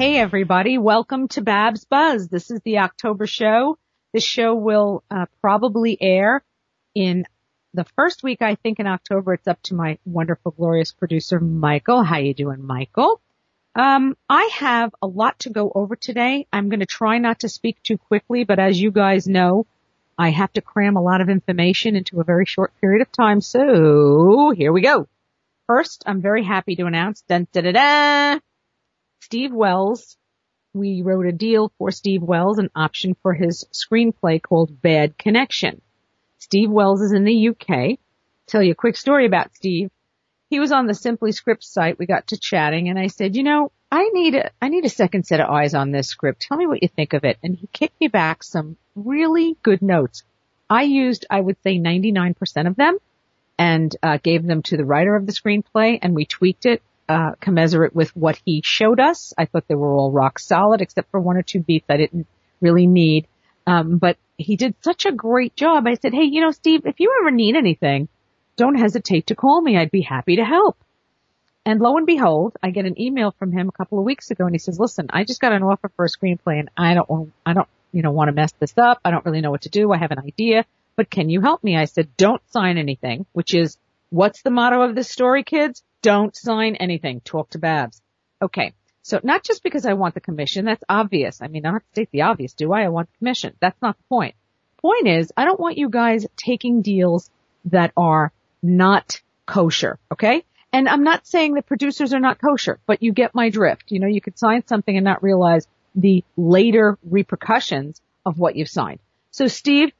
Hey everybody, welcome to Babs Buzz. This is the October show. This show will uh, probably air in the first week, I think in October. It's up to my wonderful, glorious producer, Michael. How you doing, Michael? Um, I have a lot to go over today. I'm going to try not to speak too quickly, but as you guys know, I have to cram a lot of information into a very short period of time. So here we go. First, I'm very happy to announce, dun, da, da, da, Steve Wells. We wrote a deal for Steve Wells, an option for his screenplay called Bad Connection. Steve Wells is in the UK. Tell you a quick story about Steve. He was on the Simply Script site. We got to chatting and I said, you know, I need a, I need a second set of eyes on this script. Tell me what you think of it. And he kicked me back some really good notes. I used, I would say 99% of them and uh, gave them to the writer of the screenplay and we tweaked it uh, commensurate with what he showed us. I thought they were all rock solid except for one or two beats I didn't really need. Um, but he did such a great job. I said, Hey, you know, Steve, if you ever need anything, don't hesitate to call me. I'd be happy to help. And lo and behold, I get an email from him a couple of weeks ago and he says, listen, I just got an offer for a screenplay and I don't, want, I don't, you know, want to mess this up. I don't really know what to do. I have an idea, but can you help me? I said, don't sign anything, which is what's the motto of this story, kids? Don't sign anything. Talk to Babs. Okay. So not just because I want the commission, that's obvious. I mean, I have to state the obvious, do I? I want the commission. That's not the point. Point is, I don't want you guys taking deals that are not kosher, okay? And I'm not saying that producers are not kosher, but you get my drift. You know, you could sign something and not realize the later repercussions of what you've signed. So Steve,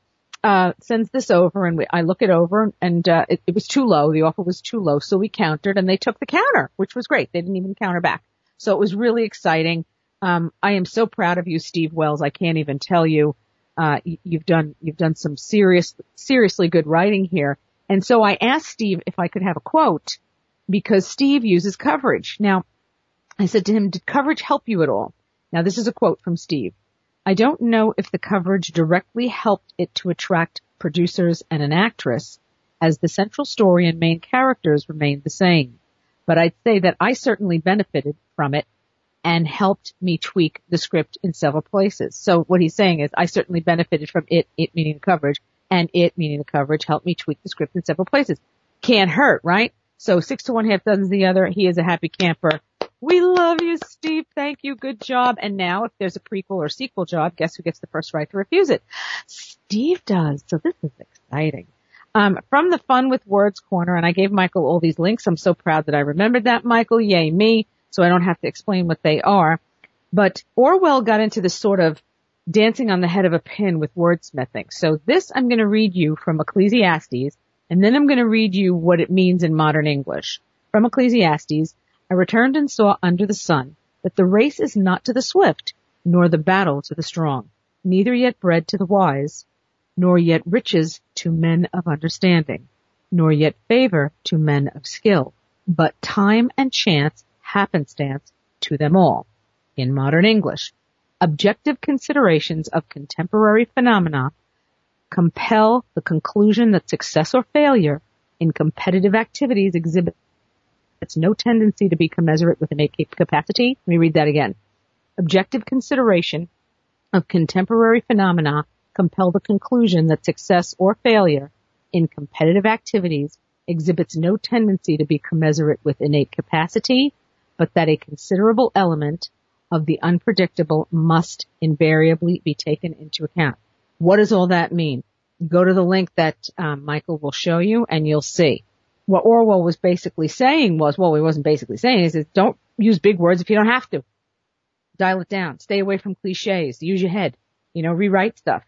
uh, sends this over and we, I look it over and, uh, it, it was too low. The offer was too low. So we countered and they took the counter, which was great. They didn't even counter back. So it was really exciting. Um, I am so proud of you, Steve Wells. I can't even tell you, uh, you've done, you've done some serious, seriously good writing here. And so I asked Steve if I could have a quote because Steve uses coverage. Now, I said to him, did coverage help you at all? Now this is a quote from Steve. I don't know if the coverage directly helped it to attract producers and an actress, as the central story and main characters remained the same. But I'd say that I certainly benefited from it and helped me tweak the script in several places. So what he's saying is I certainly benefited from it, it meaning the coverage, and it meaning the coverage helped me tweak the script in several places. Can't hurt, right? So six to one half dozen the other. He is a happy camper. We love you, Steve. Thank you. Good job. And now if there's a prequel or sequel job, guess who gets the first right to refuse it? Steve does. So this is exciting. Um, from the Fun with Words corner, and I gave Michael all these links. I'm so proud that I remembered that, Michael. Yay me. So I don't have to explain what they are. But Orwell got into this sort of dancing on the head of a pin with wordsmithing. So this I'm going to read you from Ecclesiastes, and then I'm going to read you what it means in modern English. From Ecclesiastes, I returned and saw under the sun that the race is not to the swift, nor the battle to the strong, neither yet bread to the wise, nor yet riches to men of understanding, nor yet favor to men of skill, but time and chance, happenstance to them all. In modern English, objective considerations of contemporary phenomena compel the conclusion that success or failure in competitive activities exhibit it's no tendency to be commensurate with innate capacity. Let me read that again. Objective consideration of contemporary phenomena compel the conclusion that success or failure in competitive activities exhibits no tendency to be commensurate with innate capacity, but that a considerable element of the unpredictable must invariably be taken into account. What does all that mean? Go to the link that um, Michael will show you and you'll see what Orwell was basically saying was, well, he wasn't basically saying is, is don't use big words if you don't have to. Dial it down. Stay away from cliches. Use your head. You know, rewrite stuff.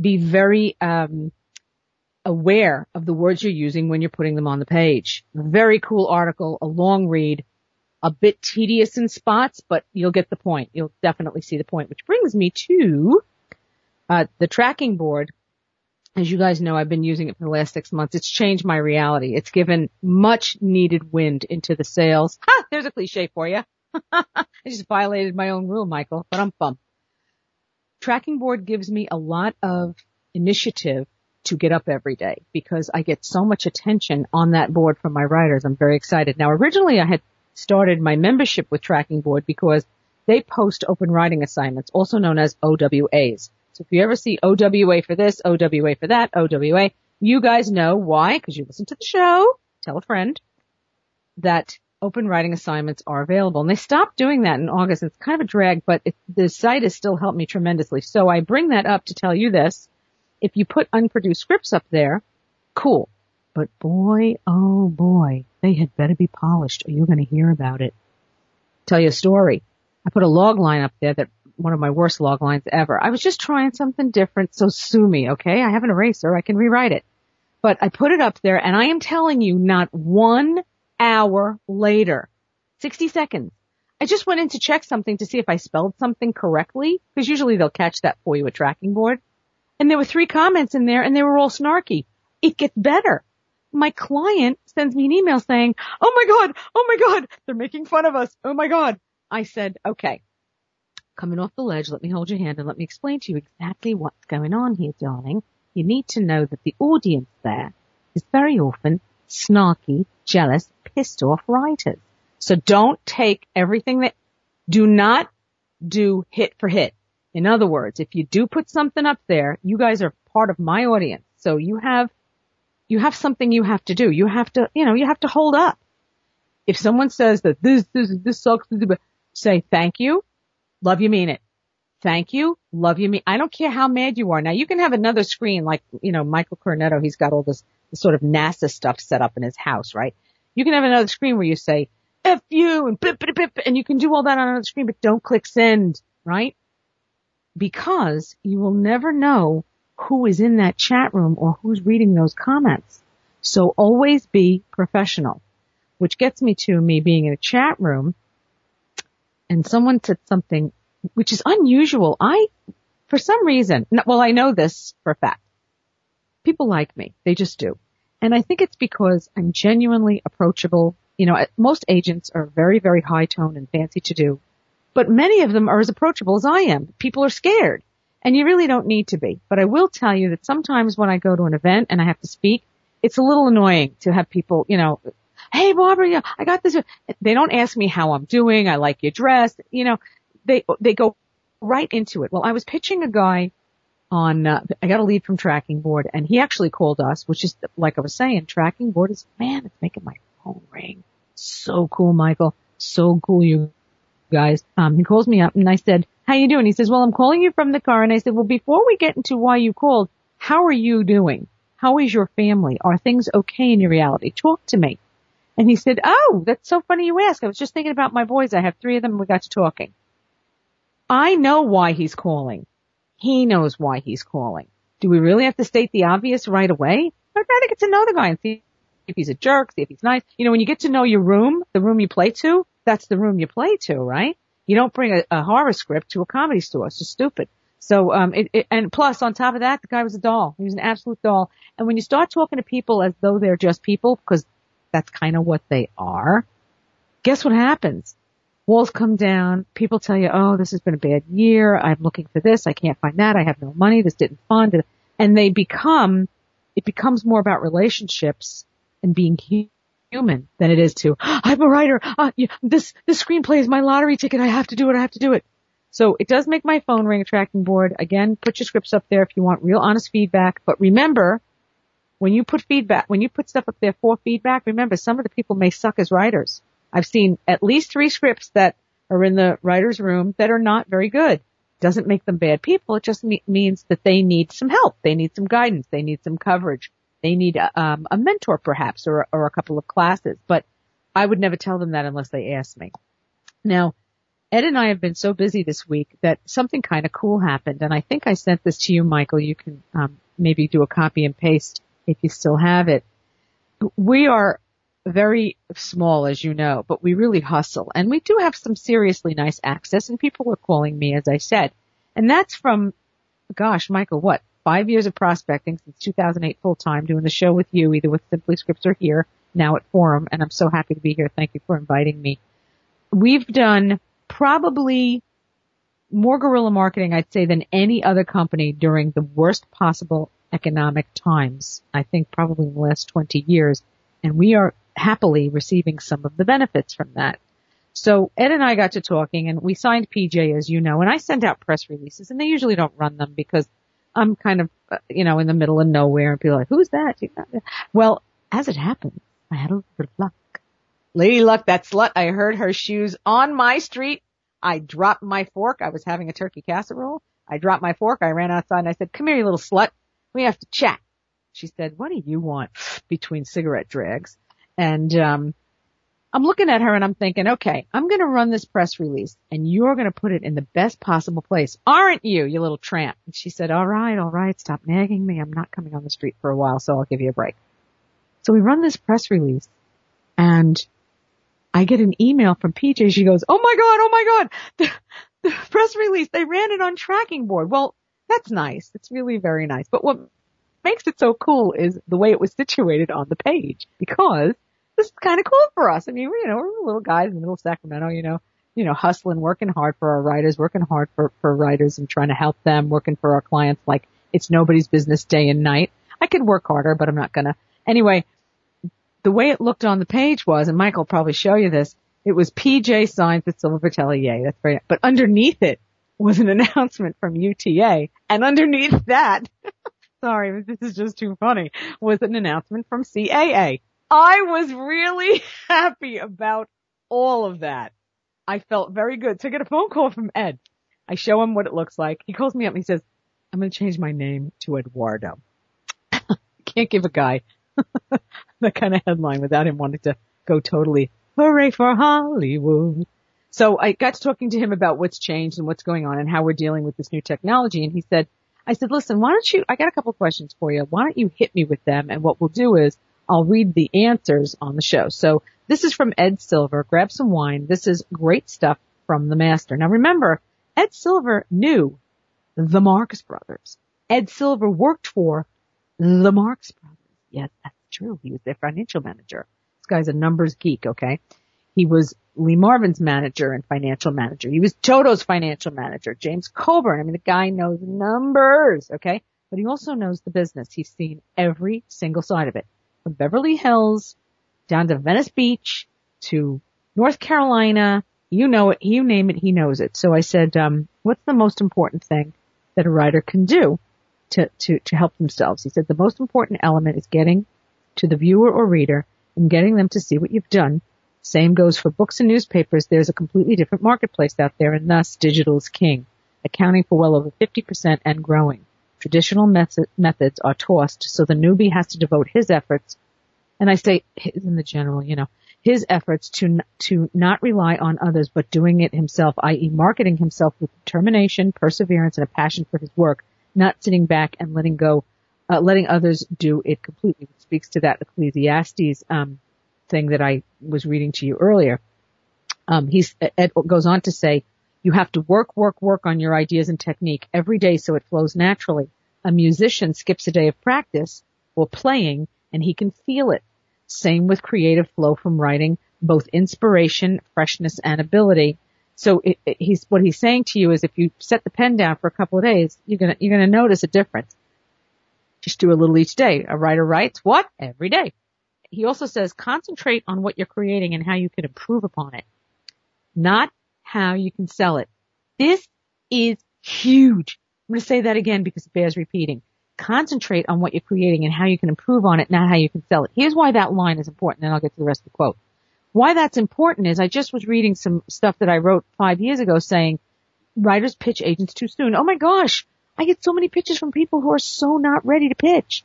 Be very, um, aware of the words you're using when you're putting them on the page. Very cool article, a long read, a bit tedious in spots, but you'll get the point. You'll definitely see the point, which brings me to, uh, the tracking board as you guys know, I've been using it for the last six months. It's changed my reality. It's given much needed wind into the sails. Ha! There's a cliche for you. I just violated my own rule, Michael, but I'm bummed. Tracking board gives me a lot of initiative to get up every day because I get so much attention on that board from my writers. I'm very excited. Now originally I had started my membership with tracking board because they post open writing assignments, also known as OWAs. So if you ever see OWA for this, OWA for that, OWA, you guys know why, because you listen to the show, tell a friend, that open writing assignments are available. And they stopped doing that in August. It's kind of a drag, but it, the site has still helped me tremendously. So I bring that up to tell you this. If you put unproduced scripts up there, cool. But boy, oh boy, they had better be polished or you're going to hear about it. Tell you a story. I put a log line up there that one of my worst log lines ever. I was just trying something different, so sue me, okay? I have an eraser. I can rewrite it. But I put it up there and I am telling you not one hour later, 60 seconds, I just went in to check something to see if I spelled something correctly, because usually they'll catch that for you at tracking board. And there were three comments in there and they were all snarky. It gets better. My client sends me an email saying, Oh my God, oh my God, they're making fun of us. Oh my God. I said, okay, coming off the ledge, let me hold your hand and let me explain to you exactly what's going on here, darling. You need to know that the audience there is very often snarky, jealous, pissed off writers. So don't take everything that, do not do hit for hit. In other words, if you do put something up there, you guys are part of my audience. So you have, you have something you have to do. You have to, you know, you have to hold up. If someone says that this, this, this sucks, say thank you, love you, mean it. Thank you, love you, mean. I don't care how mad you are. Now you can have another screen like, you know, Michael Cornetto, he's got all this, this sort of NASA stuff set up in his house, right? You can have another screen where you say, F you and bip, bip, bip, and you can do all that on another screen, but don't click send, right? Because you will never know who is in that chat room or who's reading those comments. So always be professional, which gets me to me being in a chat room and someone said something which is unusual. I, for some reason, well, I know this for a fact. People like me. They just do. And I think it's because I'm genuinely approachable. You know, most agents are very, very high tone and fancy to do, but many of them are as approachable as I am. People are scared and you really don't need to be. But I will tell you that sometimes when I go to an event and I have to speak, it's a little annoying to have people, you know, Hey Barbara, I got this. They don't ask me how I'm doing. I like your dress. You know, they, they go right into it. Well, I was pitching a guy on, uh, I got a lead from tracking board and he actually called us, which is like I was saying, tracking board is, man, it's making my phone ring. So cool, Michael. So cool, you guys. Um, he calls me up and I said, how you doing? He says, well, I'm calling you from the car. And I said, well, before we get into why you called, how are you doing? How is your family? Are things okay in your reality? Talk to me. And he said, oh, that's so funny you ask. I was just thinking about my boys. I have three of them we got to talking. I know why he's calling. He knows why he's calling. Do we really have to state the obvious right away? I'd rather get to know the guy and see if he's a jerk, see if he's nice. You know, when you get to know your room, the room you play to, that's the room you play to, right? You don't bring a, a horror script to a comedy store. It's just stupid. So, um, it, it, and plus on top of that, the guy was a doll. He was an absolute doll. And when you start talking to people as though they're just people, because that's kind of what they are, guess what happens? Walls come down. People tell you, oh, this has been a bad year. I'm looking for this. I can't find that. I have no money. This didn't fund. It. And they become, it becomes more about relationships and being human than it is to, I'm a writer. Uh, this, this screenplay is my lottery ticket. I have to do it. I have to do it. So it does make my phone ring a tracking board. Again, put your scripts up there if you want real honest feedback. But remember, when you put feedback, when you put stuff up there for feedback, remember some of the people may suck as writers. I've seen at least three scripts that are in the writer's room that are not very good. Doesn't make them bad people. It just me- means that they need some help. They need some guidance. They need some coverage. They need a, um, a mentor perhaps or, or a couple of classes. But I would never tell them that unless they asked me. Now, Ed and I have been so busy this week that something kind of cool happened, and I think I sent this to you, Michael. You can um, maybe do a copy and paste if you still have it. We are very small, as you know, but we really hustle. And we do have some seriously nice access, and people are calling me, as I said. And that's from, gosh, Michael, what, five years of prospecting since 2008 full time, doing the show with you, either with Simply Scripts or here, now at Forum, and I'm so happy to be here. Thank you for inviting me. We've done probably more guerrilla marketing, I'd say, than any other company during the worst possible economic times. I think probably in the last 20 years. And we are happily receiving some of the benefits from that. So Ed and I got to talking and we signed PJ as you know and I send out press releases and they usually don't run them because I'm kind of, uh, you know, in the middle of nowhere and people are like, who's that? Well, as it happened, I had a little bit of luck. Lady Luck, that slut, I heard her shoes on my street. I dropped my fork. I was having a turkey casserole. I dropped my fork. I ran outside and I said, come here, you little slut. We have to chat. She said, what do you want between cigarette drags? And, um, I'm looking at her and I'm thinking, okay, I'm going to run this press release and you're going to put it in the best possible place. Aren't you, you little tramp? And she said, all right, all right, stop nagging me. I'm not coming on the street for a while, so I'll give you a break. So we run this press release and I get an email from PJ. She goes, oh my God, oh my God, the, the press release, they ran it on tracking board. Well, that's nice. It's really very nice. But what makes it so cool is the way it was situated on the page because this is kind of cool for us. I mean, we, you know, we're little guys in the middle of Sacramento, you know, you know, hustling, working hard for our writers, working hard for, for writers and trying to help them, working for our clients like it's nobody's business day and night. I could work harder, but I'm not gonna. Anyway, the way it looked on the page was, and Michael will probably show you this, it was PJ signs at Silver Yay. That's very, but underneath it was an announcement from UTA. And underneath that, sorry, this is just too funny, was an announcement from CAA. I was really happy about all of that. I felt very good. So I get a phone call from Ed. I show him what it looks like. He calls me up and he says, I'm going to change my name to Eduardo. Can't give a guy that kind of headline without him wanting to go totally hooray for Hollywood. So I got to talking to him about what's changed and what's going on and how we're dealing with this new technology. And he said, I said, listen, why don't you, I got a couple questions for you. Why don't you hit me with them? And what we'll do is I'll read the answers on the show. So this is from Ed Silver. Grab some wine. This is great stuff from the master. Now remember, Ed Silver knew the Marx Brothers. Ed Silver worked for the Marx Brothers. Yes, that's true. He was their financial manager. This guy's a numbers geek, okay? He was Lee Marvin's manager and financial manager. He was Toto's financial manager. James Coburn. I mean, the guy knows numbers, okay? But he also knows the business. He's seen every single side of it from Beverly Hills down to Venice Beach to North Carolina. You know it. You name it. He knows it. So I said, um, what's the most important thing that a writer can do to, to, to help themselves? He said the most important element is getting to the viewer or reader and getting them to see what you've done. Same goes for books and newspapers. There's a completely different marketplace out there and thus digital is king, accounting for well over 50% and growing traditional methods are tossed, so the newbie has to devote his efforts, and I say his in the general, you know, his efforts to to not rely on others, but doing it himself, i.e., marketing himself with determination, perseverance, and a passion for his work, not sitting back and letting go, uh, letting others do it completely. Which speaks to that Ecclesiastes um, thing that I was reading to you earlier. Um, he's Ed goes on to say, you have to work, work, work on your ideas and technique every day so it flows naturally. A musician skips a day of practice or playing and he can feel it. Same with creative flow from writing, both inspiration, freshness, and ability. So it, it, he's, what he's saying to you is if you set the pen down for a couple of days, you're gonna, you're gonna notice a difference. Just do a little each day. A writer writes what? Every day. He also says concentrate on what you're creating and how you can improve upon it. Not how you can sell it. This is huge. I'm going to say that again because it bears repeating. Concentrate on what you're creating and how you can improve on it, not how you can sell it. Here's why that line is important, and I'll get to the rest of the quote. Why that's important is I just was reading some stuff that I wrote five years ago saying writers pitch agents too soon. Oh my gosh, I get so many pitches from people who are so not ready to pitch.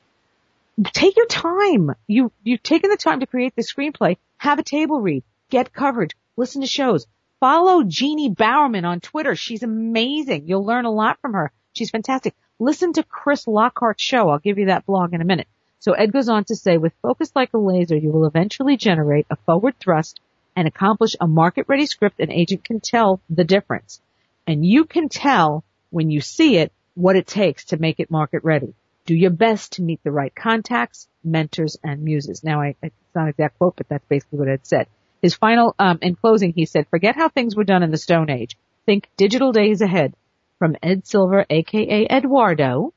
Take your time. You, you've taken the time to create the screenplay. Have a table read. Get coverage. Listen to shows. Follow Jeannie Bowerman on Twitter. She's amazing. You'll learn a lot from her. She's fantastic. Listen to Chris Lockhart's show. I'll give you that blog in a minute. So Ed goes on to say, with focus like a laser, you will eventually generate a forward thrust and accomplish a market ready script an agent can tell the difference. And you can tell when you see it what it takes to make it market ready. Do your best to meet the right contacts, mentors, and muses. Now I, it's not an exact quote, but that's basically what Ed said. His final, um, in closing, he said, forget how things were done in the Stone Age. Think digital days ahead. From Ed Silver, aka Eduardo.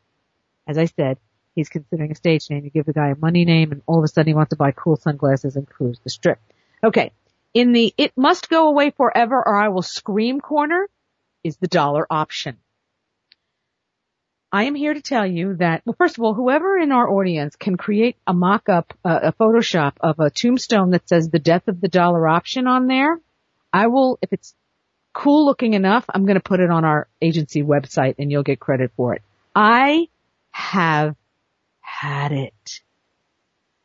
As I said, he's considering a stage name. You give the guy a money name and all of a sudden he wants to buy cool sunglasses and cruise the strip. Okay. In the it must go away forever or I will scream corner is the dollar option. I am here to tell you that, well, first of all, whoever in our audience can create a mock-up, uh, a Photoshop of a tombstone that says the death of the dollar option on there, I will, if it's cool looking enough, I'm going to put it on our agency website and you'll get credit for it. I have had it.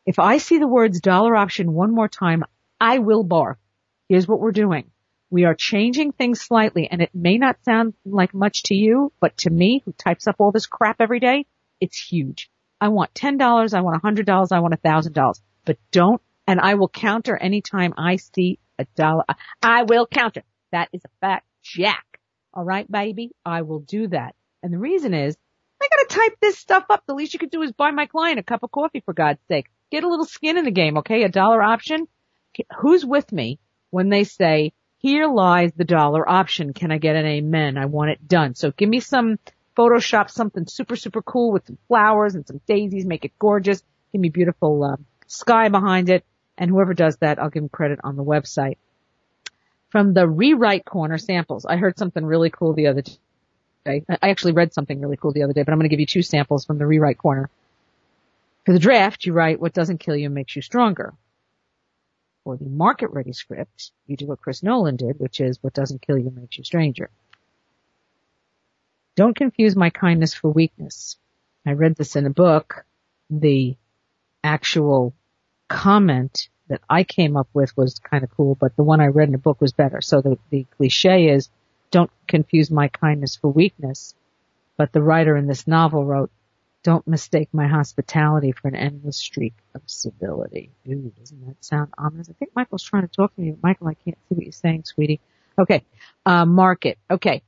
If I see the words dollar option one more time, I will barf. Here's what we're doing. We are changing things slightly and it may not sound like much to you, but to me who types up all this crap every day, it's huge. I want $10, I want $100, I want $1,000, but don't, and I will counter anytime I see a dollar. I will counter. That is a fact, Jack. All right, baby, I will do that. And the reason is, I gotta type this stuff up. The least you could do is buy my client a cup of coffee for God's sake. Get a little skin in the game, okay? A dollar option. Who's with me when they say, here lies the dollar option. Can I get an amen? I want it done. So give me some Photoshop something super, super cool with some flowers and some daisies. Make it gorgeous. Give me beautiful uh, sky behind it. And whoever does that, I'll give them credit on the website. From the rewrite corner samples, I heard something really cool the other day. I actually read something really cool the other day, but I'm going to give you two samples from the rewrite corner. For the draft, you write what doesn't kill you makes you stronger for the market ready script, you do what Chris Nolan did, which is what doesn't kill you makes you stranger. Don't confuse my kindness for weakness. I read this in a book. The actual comment that I came up with was kind of cool, but the one I read in a book was better. So the, the cliche is don't confuse my kindness for weakness. But the writer in this novel wrote, don't mistake my hospitality for an endless streak of civility. Ooh, doesn't that sound ominous? I think Michael's trying to talk to me. Michael, I can't see what you're saying, sweetie. Okay. Uh, market. Okay.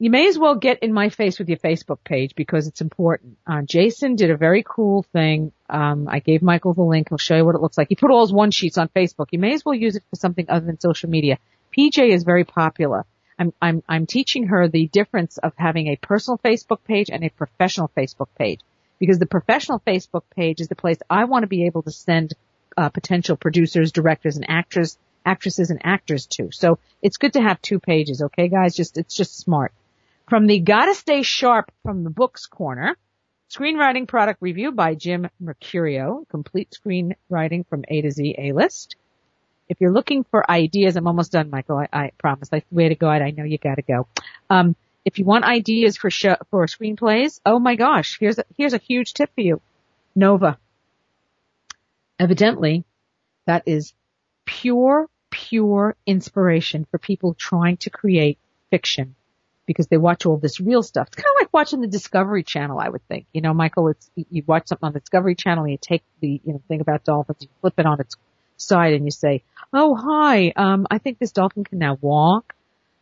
You may as well get in my face with your Facebook page because it's important. Uh, Jason did a very cool thing. Um, I gave Michael the link. He'll show you what it looks like. He put all his one sheets on Facebook. You may as well use it for something other than social media. PJ is very popular. I'm, I'm, I'm teaching her the difference of having a personal Facebook page and a professional Facebook page. Because the professional Facebook page is the place I want to be able to send uh, potential producers, directors, and actors, actresses and actors to. So it's good to have two pages, okay guys? Just, it's just smart. From the Gotta Stay Sharp from the Books Corner, screenwriting product review by Jim Mercurio, complete screenwriting from A to Z A-list. If you're looking for ideas, I'm almost done, Michael. I, I promise. I swear to God, I know you gotta go. Um, if you want ideas for show, for screenplays, oh my gosh, here's a, here's a huge tip for you. Nova. Evidently, that is pure, pure inspiration for people trying to create fiction because they watch all this real stuff. It's kind of like watching the Discovery Channel, I would think. You know, Michael, it's, you watch something on the Discovery Channel you take the, you know, thing about dolphins, you flip it on its side and you say, oh hi, um, I think this dolphin can now walk.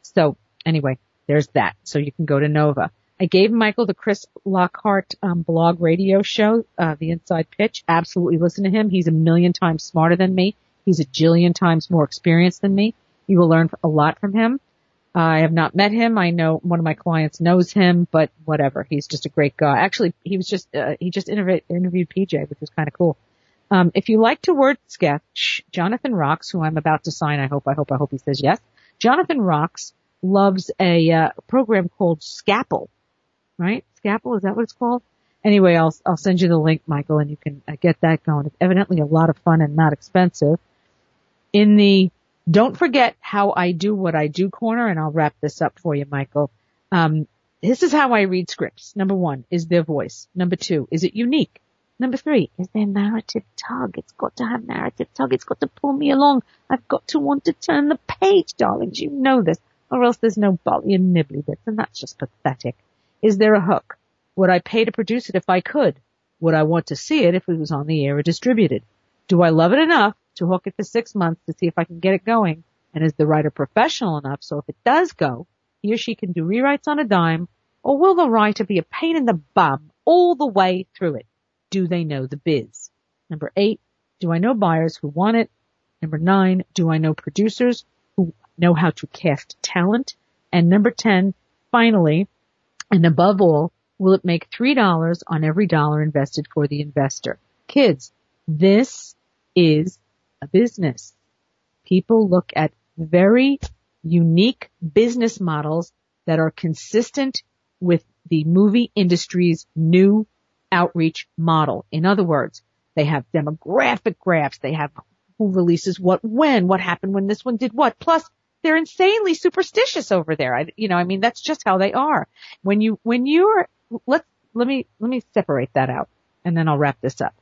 So anyway, there's that. So you can go to Nova. I gave Michael the Chris Lockhart um, blog radio show, uh, the Inside Pitch. Absolutely listen to him. He's a million times smarter than me. He's a jillion times more experienced than me. You will learn a lot from him. I have not met him. I know one of my clients knows him, but whatever. He's just a great guy. Actually, he was just uh, he just interviewed, interviewed PJ, which was kind of cool. Um, if you like to word sketch, Jonathan Rocks, who I'm about to sign, I hope, I hope, I hope he says yes. Jonathan Rocks loves a uh, program called Scapple, right? Scapple, is that what it's called? Anyway, I'll I'll send you the link, Michael, and you can uh, get that going. It's evidently a lot of fun and not expensive. In the don't forget how I do what I do corner, and I'll wrap this up for you, Michael. Um, this is how I read scripts. Number one, is their voice. Number two, is it unique? Number three, is there narrative tug? It's got to have narrative tug. It's got to pull me along. I've got to want to turn the page, darlings. You know this. Or else there's no bolly and nibbly bits, and that's just pathetic. Is there a hook? Would I pay to produce it if I could? Would I want to see it if it was on the air or distributed? Do I love it enough to hook it for six months to see if I can get it going? And is the writer professional enough so if it does go, he or she can do rewrites on a dime, or will the writer be a pain in the bum all the way through it? Do they know the biz? Number eight, do I know buyers who want it? Number nine, do I know producers who know how to cast talent? And number 10, finally, and above all, will it make $3 on every dollar invested for the investor? Kids, this is a business. people look at very unique business models that are consistent with the movie industry's new outreach model. In other words, they have demographic graphs, they have who releases what when, what happened when this one did what. Plus, they're insanely superstitious over there. I, you know, I mean, that's just how they are. When you, when you're, let let me, let me separate that out and then I'll wrap this up.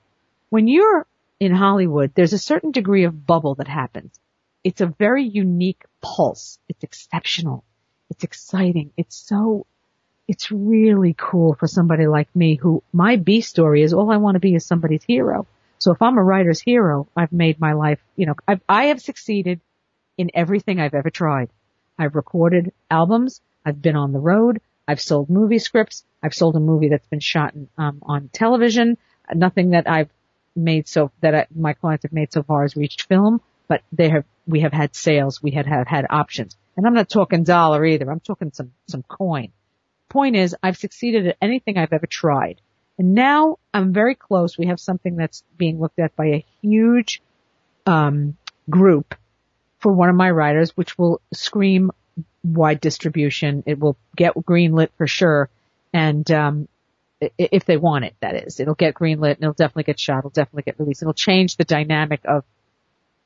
When you're in Hollywood, there's a certain degree of bubble that happens. It's a very unique pulse. It's exceptional. It's exciting. It's so, it's really cool for somebody like me who my B story is all I want to be is somebody's hero. So if I'm a writer's hero, I've made my life, you know, I've, I have succeeded in everything I've ever tried. I've recorded albums. I've been on the road. I've sold movie scripts. I've sold a movie that's been shot in, um, on television. Nothing that I've made so that I, my clients have made so far has reached film, but they have we have had sales. We had have had options, and I'm not talking dollar either. I'm talking some some coin. Point is, I've succeeded at anything I've ever tried, and now I'm very close. We have something that's being looked at by a huge um, group for one of my writers, which will scream wide distribution. It will get greenlit for sure. And, um, if they want it, that is, it'll get greenlit and it'll definitely get shot. It'll definitely get released. It'll change the dynamic of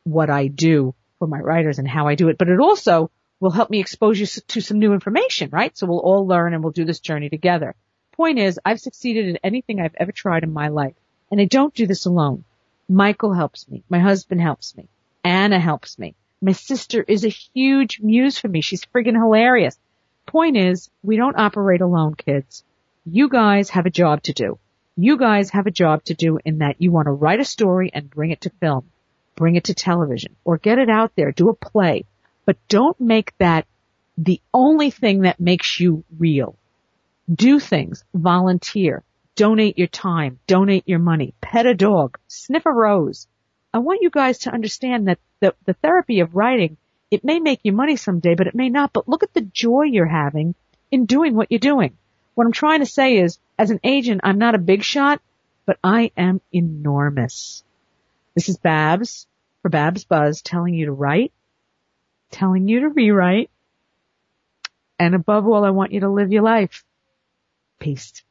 what I do for my writers and how I do it, but it also will help me expose you to some new information, right? So we'll all learn and we'll do this journey together. Point is, I've succeeded in anything I've ever tried in my life and I don't do this alone. Michael helps me. My husband helps me. Anna helps me. My sister is a huge muse for me. She's friggin' hilarious. Point is, we don't operate alone, kids. You guys have a job to do. You guys have a job to do in that you want to write a story and bring it to film, bring it to television, or get it out there, do a play. But don't make that the only thing that makes you real. Do things, volunteer, donate your time, donate your money, pet a dog, sniff a rose. I want you guys to understand that the, the therapy of writing, it may make you money someday, but it may not. But look at the joy you're having in doing what you're doing. What I'm trying to say is, as an agent, I'm not a big shot, but I am enormous. This is Babs for Babs Buzz telling you to write, telling you to rewrite, and above all, I want you to live your life. Peace.